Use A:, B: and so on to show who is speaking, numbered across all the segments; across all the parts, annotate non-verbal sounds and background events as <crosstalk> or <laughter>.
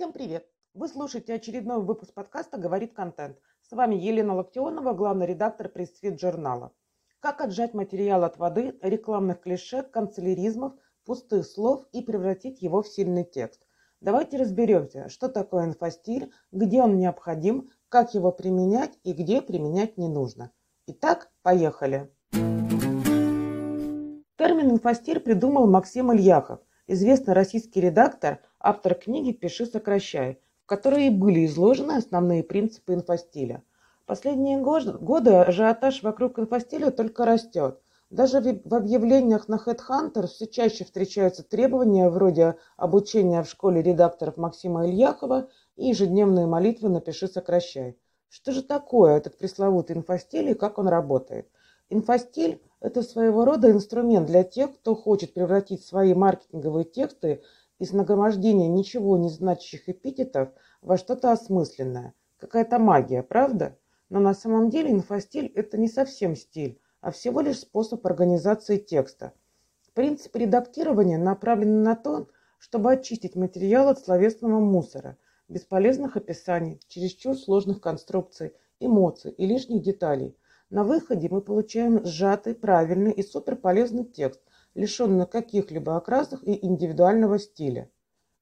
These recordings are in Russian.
A: Всем привет! Вы слушаете очередной выпуск подкаста «Говорит контент». С вами Елена Локтионова, главный редактор пресс-фит журнала. Как отжать материал от воды, рекламных клише, канцеляризмов, пустых слов и превратить его в сильный текст. Давайте разберемся, что такое инфостиль, где он необходим, как его применять и где применять не нужно. Итак, поехали! Термин инфостиль придумал Максим Ильяхов, известный российский редактор, автор книги «Пиши, сокращай», в которой были изложены основные принципы инфостиля. Последние годы ажиотаж вокруг инфостиля только растет. Даже в объявлениях на HeadHunter все чаще встречаются требования вроде обучения в школе редакторов Максима Ильяхова и ежедневные молитвы «Напиши, сокращай». Что же такое этот пресловутый инфостиль и как он работает? Инфостиль – это своего рода инструмент для тех, кто хочет превратить свои маркетинговые тексты из нагромождения ничего не значащих эпитетов во что-то осмысленное. Какая-то магия, правда? Но на самом деле инфостиль – это не совсем стиль, а всего лишь способ организации текста. Принцип редактирования направлен на то, чтобы очистить материал от словесного мусора, бесполезных описаний, чересчур сложных конструкций, эмоций и лишних деталей. На выходе мы получаем сжатый, правильный и суперполезный текст, лишенный каких-либо окрасок и индивидуального стиля.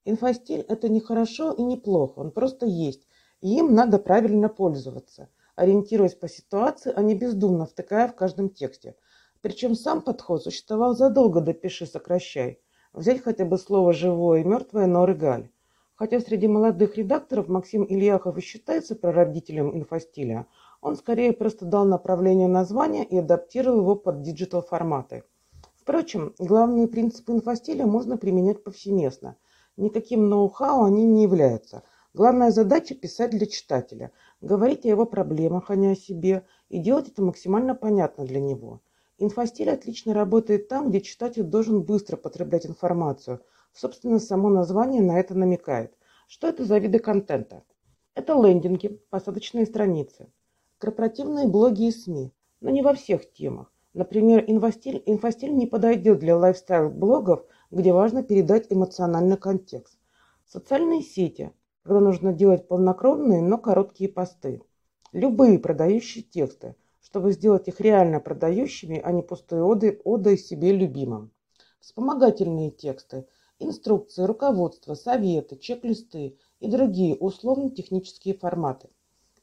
A: Инфостиль – это не хорошо и не плохо, он просто есть, и им надо правильно пользоваться, ориентируясь по ситуации, а не бездумно втыкая в каждом тексте. Причем сам подход существовал задолго до «пиши, сокращай». Взять хотя бы слово «живое» и «мертвое» Норы Галь. Хотя среди молодых редакторов Максим Ильяхов и считается прародителем инфостиля, он скорее просто дал направление названия и адаптировал его под digital форматы – Впрочем, главные принципы инфостиля можно применять повсеместно. Никаким ноу-хау они не являются. Главная задача – писать для читателя, говорить о его проблемах, а не о себе, и делать это максимально понятно для него. Инфостиль отлично работает там, где читатель должен быстро потреблять информацию. Собственно, само название на это намекает. Что это за виды контента? Это лендинги, посадочные страницы, корпоративные блоги и СМИ, но не во всех темах. Например, инфостиль, инфостиль не подойдет для лайфстайл-блогов, где важно передать эмоциональный контекст. Социальные сети, когда нужно делать полнокровные, но короткие посты. Любые продающие тексты, чтобы сделать их реально продающими, а не пустой оды, одой себе любимым. Вспомогательные тексты, инструкции, руководства, советы, чек-листы и другие условно-технические форматы.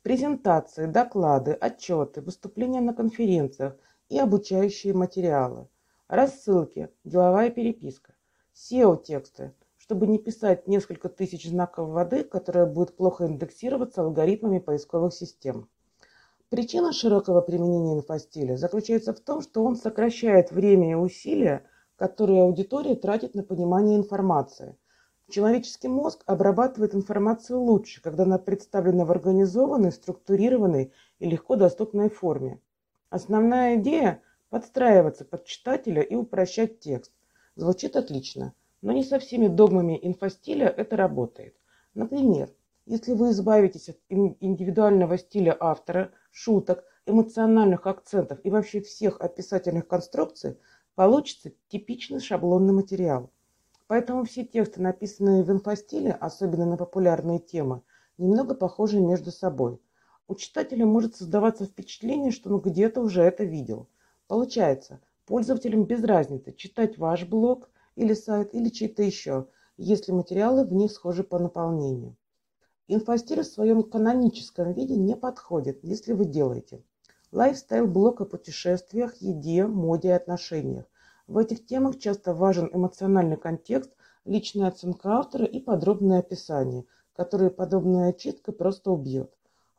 A: Презентации, доклады, отчеты, выступления на конференциях – и обучающие материалы, рассылки, деловая переписка, SEO-тексты, чтобы не писать несколько тысяч знаков воды, которая будет плохо индексироваться алгоритмами поисковых систем. Причина широкого применения инфостиля заключается в том, что он сокращает время и усилия, которые аудитория тратит на понимание информации. Человеческий мозг обрабатывает информацию лучше, когда она представлена в организованной, структурированной и легко доступной форме. Основная идея – подстраиваться под читателя и упрощать текст. Звучит отлично, но не со всеми догмами инфостиля это работает. Например, если вы избавитесь от индивидуального стиля автора, шуток, эмоциональных акцентов и вообще всех описательных конструкций, получится типичный шаблонный материал. Поэтому все тексты, написанные в инфостиле, особенно на популярные темы, немного похожи между собой. У читателя может создаваться впечатление, что он где-то уже это видел. Получается, пользователям без разницы, читать ваш блог или сайт, или чей-то еще, если материалы в них схожи по наполнению. Инфостиль в своем каноническом виде не подходит, если вы делаете лайфстайл-блог о путешествиях, еде, моде и отношениях. В этих темах часто важен эмоциональный контекст, личная оценка автора и подробное описание, которые подобная очистка просто убьет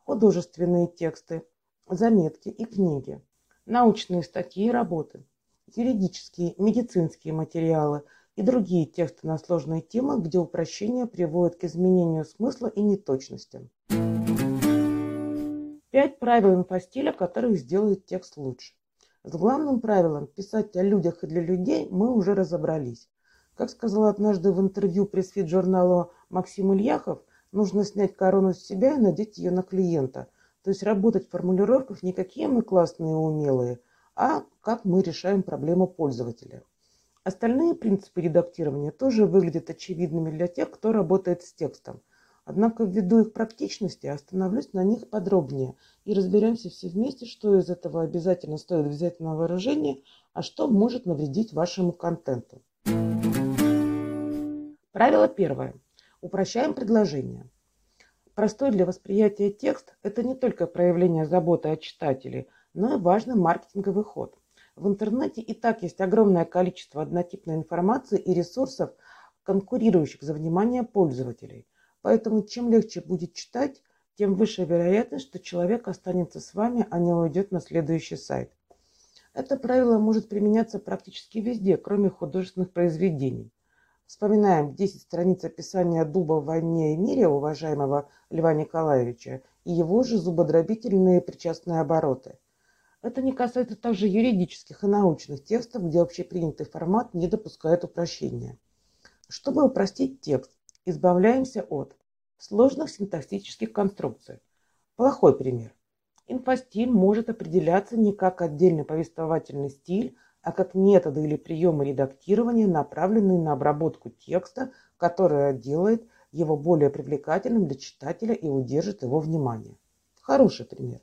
A: художественные тексты, заметки и книги, научные статьи и работы, юридические, медицинские материалы и другие тексты на сложные темы, где упрощение приводит к изменению смысла и неточностям. Пять правил инфостиля, которых сделают текст лучше. С главным правилом писать о людях и для людей мы уже разобрались. Как сказал однажды в интервью пресс-фит журналу Максим Ильяхов, Нужно снять корону с себя и надеть ее на клиента. То есть работать в формулировках не какие мы классные и умелые, а как мы решаем проблему пользователя. Остальные принципы редактирования тоже выглядят очевидными для тех, кто работает с текстом. Однако ввиду их практичности остановлюсь на них подробнее и разберемся все вместе, что из этого обязательно стоит взять на выражение, а что может навредить вашему контенту. Правило первое. Упрощаем предложение. Простой для восприятия текст – это не только проявление заботы о читателе, но и важный маркетинговый ход. В интернете и так есть огромное количество однотипной информации и ресурсов, конкурирующих за внимание пользователей – Поэтому чем легче будет читать, тем выше вероятность, что человек останется с вами, а не уйдет на следующий сайт. Это правило может применяться практически везде, кроме художественных произведений. Вспоминаем 10 страниц описания дуба в войне и мире уважаемого Льва Николаевича и его же зубодробительные причастные обороты. Это не касается также юридических и научных текстов, где общепринятый формат не допускает упрощения. Чтобы упростить текст, избавляемся от сложных синтаксических конструкций. Плохой пример. Инфостиль может определяться не как отдельный повествовательный стиль, а как методы или приемы редактирования, направленные на обработку текста, которая делает его более привлекательным для читателя и удержит его внимание. Хороший пример.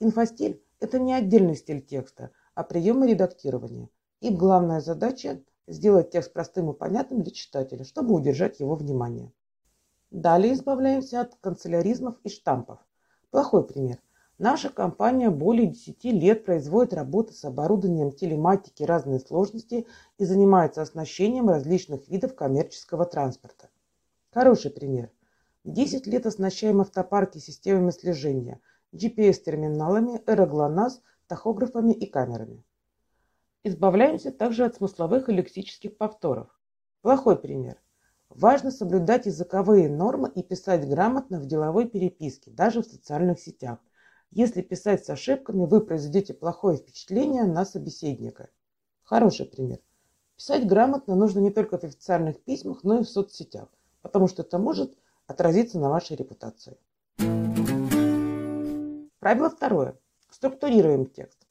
A: Инфостиль – это не отдельный стиль текста, а приемы редактирования. И главная задача сделать текст простым и понятным для читателя, чтобы удержать его внимание. Далее избавляемся от канцеляризмов и штампов. Плохой пример. Наша компания более 10 лет производит работы с оборудованием телематики разной сложности и занимается оснащением различных видов коммерческого транспорта. Хороший пример. 10 лет оснащаем автопарки системами слежения, GPS-терминалами, аэроглонасс, тахографами и камерами. Избавляемся также от смысловых и лексических повторов. Плохой пример. Важно соблюдать языковые нормы и писать грамотно в деловой переписке, даже в социальных сетях. Если писать с ошибками, вы произведете плохое впечатление на собеседника. Хороший пример. Писать грамотно нужно не только в официальных письмах, но и в соцсетях, потому что это может отразиться на вашей репутации. Правило второе. Структурируем текст.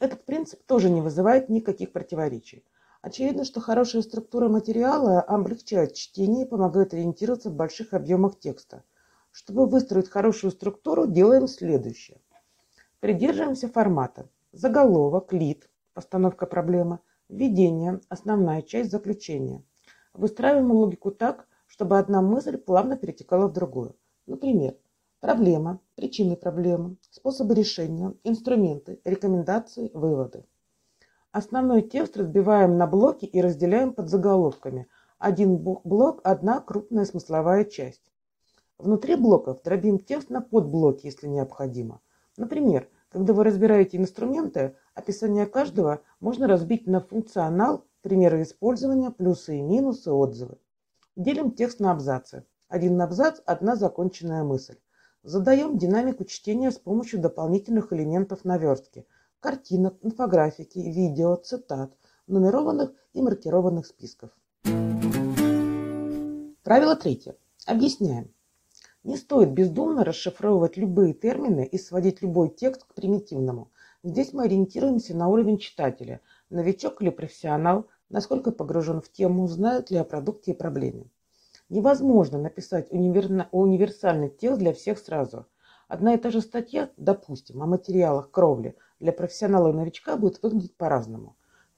A: Этот принцип тоже не вызывает никаких противоречий. Очевидно, что хорошая структура материала облегчает чтение и помогает ориентироваться в больших объемах текста. Чтобы выстроить хорошую структуру, делаем следующее. Придерживаемся формата. Заголовок, лид, постановка проблемы, введение, основная часть, заключения. Выстраиваем логику так, чтобы одна мысль плавно перетекала в другую. Например, Проблема, причины проблемы, способы решения, инструменты, рекомендации, выводы. Основной текст разбиваем на блоки и разделяем под заголовками. Один блок – одна крупная смысловая часть. Внутри блоков дробим текст на подблоки, если необходимо. Например, когда вы разбираете инструменты, описание каждого можно разбить на функционал, примеры использования, плюсы и минусы, отзывы. Делим текст на абзацы. Один абзац – одна законченная мысль. Задаем динамику чтения с помощью дополнительных элементов наверстки – картинок, инфографики, видео, цитат, нумерованных и маркированных списков. Правило третье. Объясняем. Не стоит бездумно расшифровывать любые термины и сводить любой текст к примитивному. Здесь мы ориентируемся на уровень читателя, новичок или профессионал, насколько погружен в тему, знает ли о продукте и проблеме. Невозможно написать универсальный текст для всех сразу. Одна и та же статья, допустим, о материалах кровли для профессионала и новичка будет выглядеть по-разному.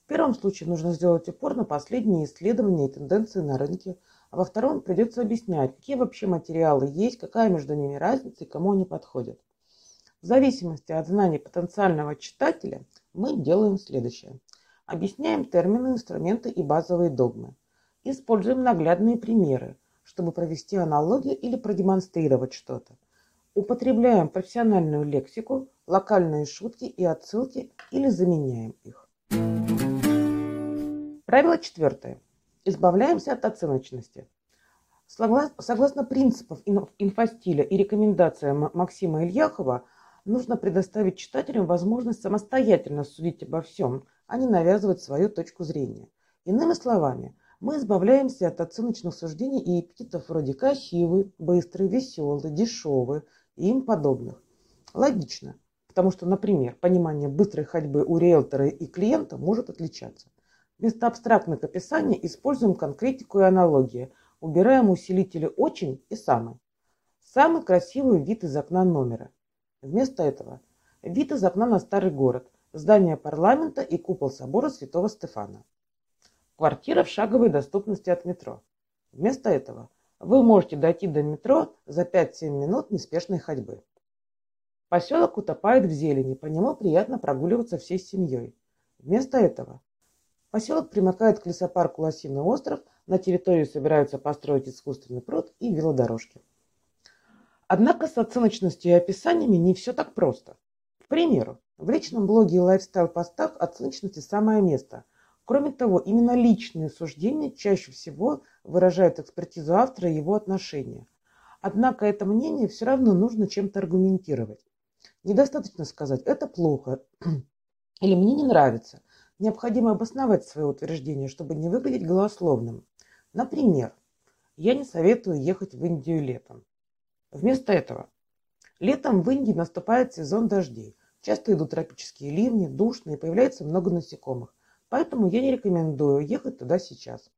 A: Первом случае нужно сделать упор на последние исследования и тенденции на рынке, а во втором придется объяснять, какие вообще материалы есть, какая между ними разница и кому они подходят. В зависимости от знаний потенциального читателя мы делаем следующее. Объясняем термины, инструменты и базовые догмы. Используем наглядные примеры, чтобы провести аналогию или продемонстрировать что-то. Употребляем профессиональную лексику, локальные шутки и отсылки или заменяем их. Правило четвертое. Избавляемся от оценочности. Согласно принципам инфостиля и рекомендациям Максима Ильяхова, нужно предоставить читателям возможность самостоятельно судить обо всем, а не навязывать свою точку зрения. Иными словами, мы избавляемся от оценочных суждений и эпитетов вроде красивый, быстрый, веселый, дешевый и им подобных. Логично, потому что, например, понимание быстрой ходьбы у риэлтора и клиента может отличаться. Вместо абстрактных описаний используем конкретику и аналогии, убираем усилители «очень» и «самый». Самый красивый вид из окна номера. Вместо этого вид из окна на старый город, здание парламента и купол собора Святого Стефана. Квартира в шаговой доступности от метро. Вместо этого вы можете дойти до метро за 5-7 минут неспешной ходьбы. Поселок утопает в зелени, по нему приятно прогуливаться всей семьей. Вместо этого поселок примыкает к лесопарку Лосиный остров, на территории собираются построить искусственный пруд и велодорожки. Однако с оценочностью и описаниями не все так просто. К примеру, в личном блоге и лайфстайл-постах оценочности самое место – Кроме того, именно личные суждения чаще всего выражают экспертизу автора и его отношения. Однако это мнение все равно нужно чем-то аргументировать. Недостаточно сказать «это плохо» <clears throat> или «мне не нравится». Необходимо обосновать свое утверждение, чтобы не выглядеть голословным. Например, «я не советую ехать в Индию летом». Вместо этого Летом в Индии наступает сезон дождей. Часто идут тропические ливни, душно и появляется много насекомых. Поэтому я не рекомендую ехать туда сейчас.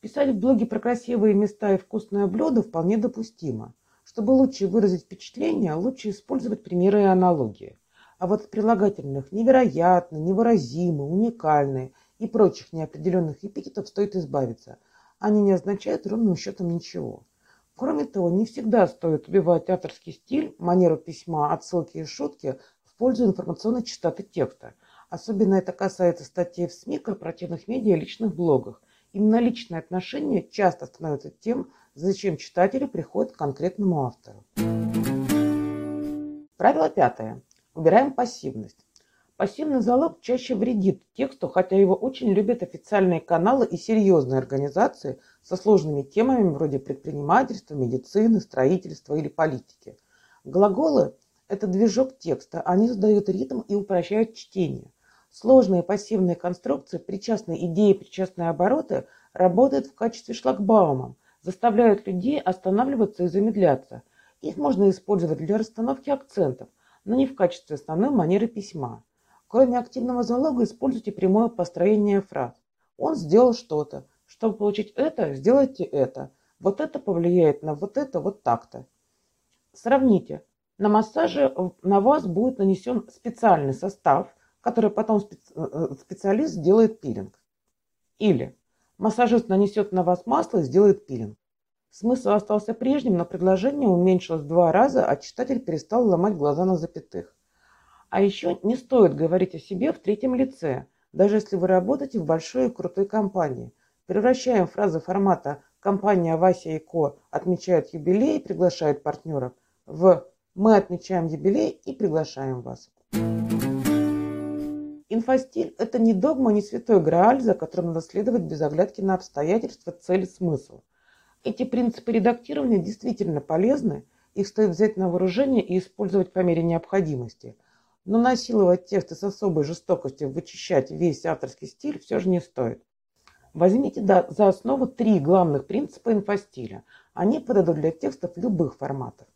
A: Писать в блоге про красивые места и вкусное блюдо вполне допустимо. Чтобы лучше выразить впечатление, лучше использовать примеры и аналогии. А вот от прилагательных невероятно, невыразимо, уникальные и прочих неопределенных эпитетов стоит избавиться. Они не означают ровным счетом ничего. Кроме того, не всегда стоит убивать авторский стиль, манеру письма, отсылки и шутки в пользу информационной чистоты текста – Особенно это касается статей в СМИ, корпоративных медиа и личных блогах. Именно личные отношения часто становятся тем, зачем читатели приходят к конкретному автору. Правило пятое. Убираем пассивность. Пассивный залог чаще вредит тексту, хотя его очень любят официальные каналы и серьезные организации со сложными темами вроде предпринимательства, медицины, строительства или политики. Глаголы – это движок текста, они задают ритм и упрощают чтение. Сложные пассивные конструкции, причастные идеи, причастные обороты работают в качестве шлагбаума, заставляют людей останавливаться и замедляться. Их можно использовать для расстановки акцентов, но не в качестве основной манеры письма. Кроме активного залога используйте прямое построение фраз. Он сделал что-то. Чтобы получить это, сделайте это. Вот это повлияет на вот это вот так-то. Сравните. На массаже на вас будет нанесен специальный состав, который потом э, э, специалист сделает пилинг. Или массажист нанесет на вас масло и сделает пилинг. Смысл остался прежним, но предложение уменьшилось в два раза, а читатель перестал ломать глаза на запятых. А еще не стоит говорить о себе в третьем лице, даже если вы работаете в большой и крутой компании. Превращаем фразы формата «компания Вася и Ко отмечает юбилей и приглашает партнеров» в «мы отмечаем юбилей и приглашаем вас». Инфостиль – это не догма, не святой грааль, за которым надо следовать без оглядки на обстоятельства, цель, смысл. Эти принципы редактирования действительно полезны, их стоит взять на вооружение и использовать по мере необходимости. Но насиловать тексты с особой жестокостью, вычищать весь авторский стиль все же не стоит. Возьмите за основу три главных принципа инфостиля. Они подойдут для текстов любых форматов.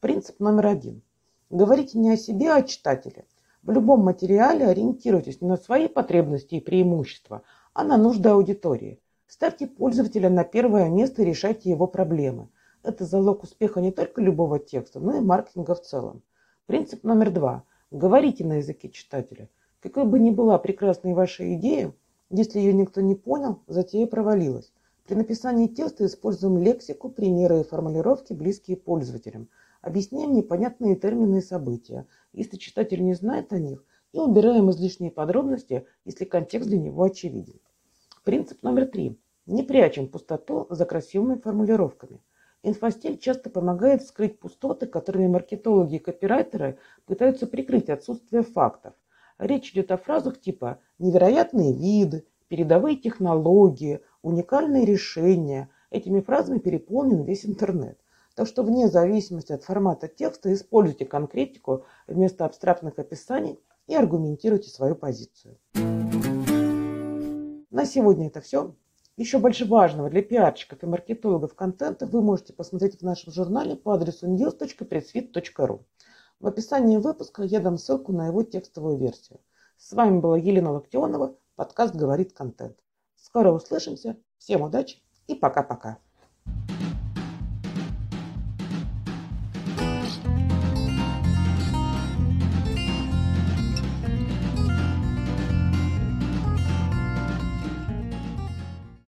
A: Принцип номер один. Говорите не о себе, а о читателе – в любом материале ориентируйтесь не на свои потребности и преимущества, а на нужды аудитории. Ставьте пользователя на первое место и решайте его проблемы. Это залог успеха не только любого текста, но и маркетинга в целом. Принцип номер два. Говорите на языке читателя. Какой бы ни была прекрасной ваша идея, если ее никто не понял, затея провалилась. При написании текста используем лексику, примеры и формулировки, близкие пользователям – Объясняем непонятные термины и события, если читатель не знает о них, и убираем излишние подробности, если контекст для него очевиден. Принцип номер три. Не прячем пустоту за красивыми формулировками. Инфостиль часто помогает скрыть пустоты, которыми маркетологи и копирайтеры пытаются прикрыть отсутствие фактов. Речь идет о фразах типа «невероятные виды», «передовые технологии», «уникальные решения». Этими фразами переполнен весь интернет. Так что вне зависимости от формата текста используйте конкретику вместо абстрактных описаний и аргументируйте свою позицию. На сегодня это все. Еще больше важного для пиарщиков и маркетологов контента вы можете посмотреть в нашем журнале по адресу news.pressfit.ru. В описании выпуска я дам ссылку на его текстовую версию. С вами была Елена Локтионова, подкаст «Говорит контент». Скоро услышимся, всем удачи и пока-пока.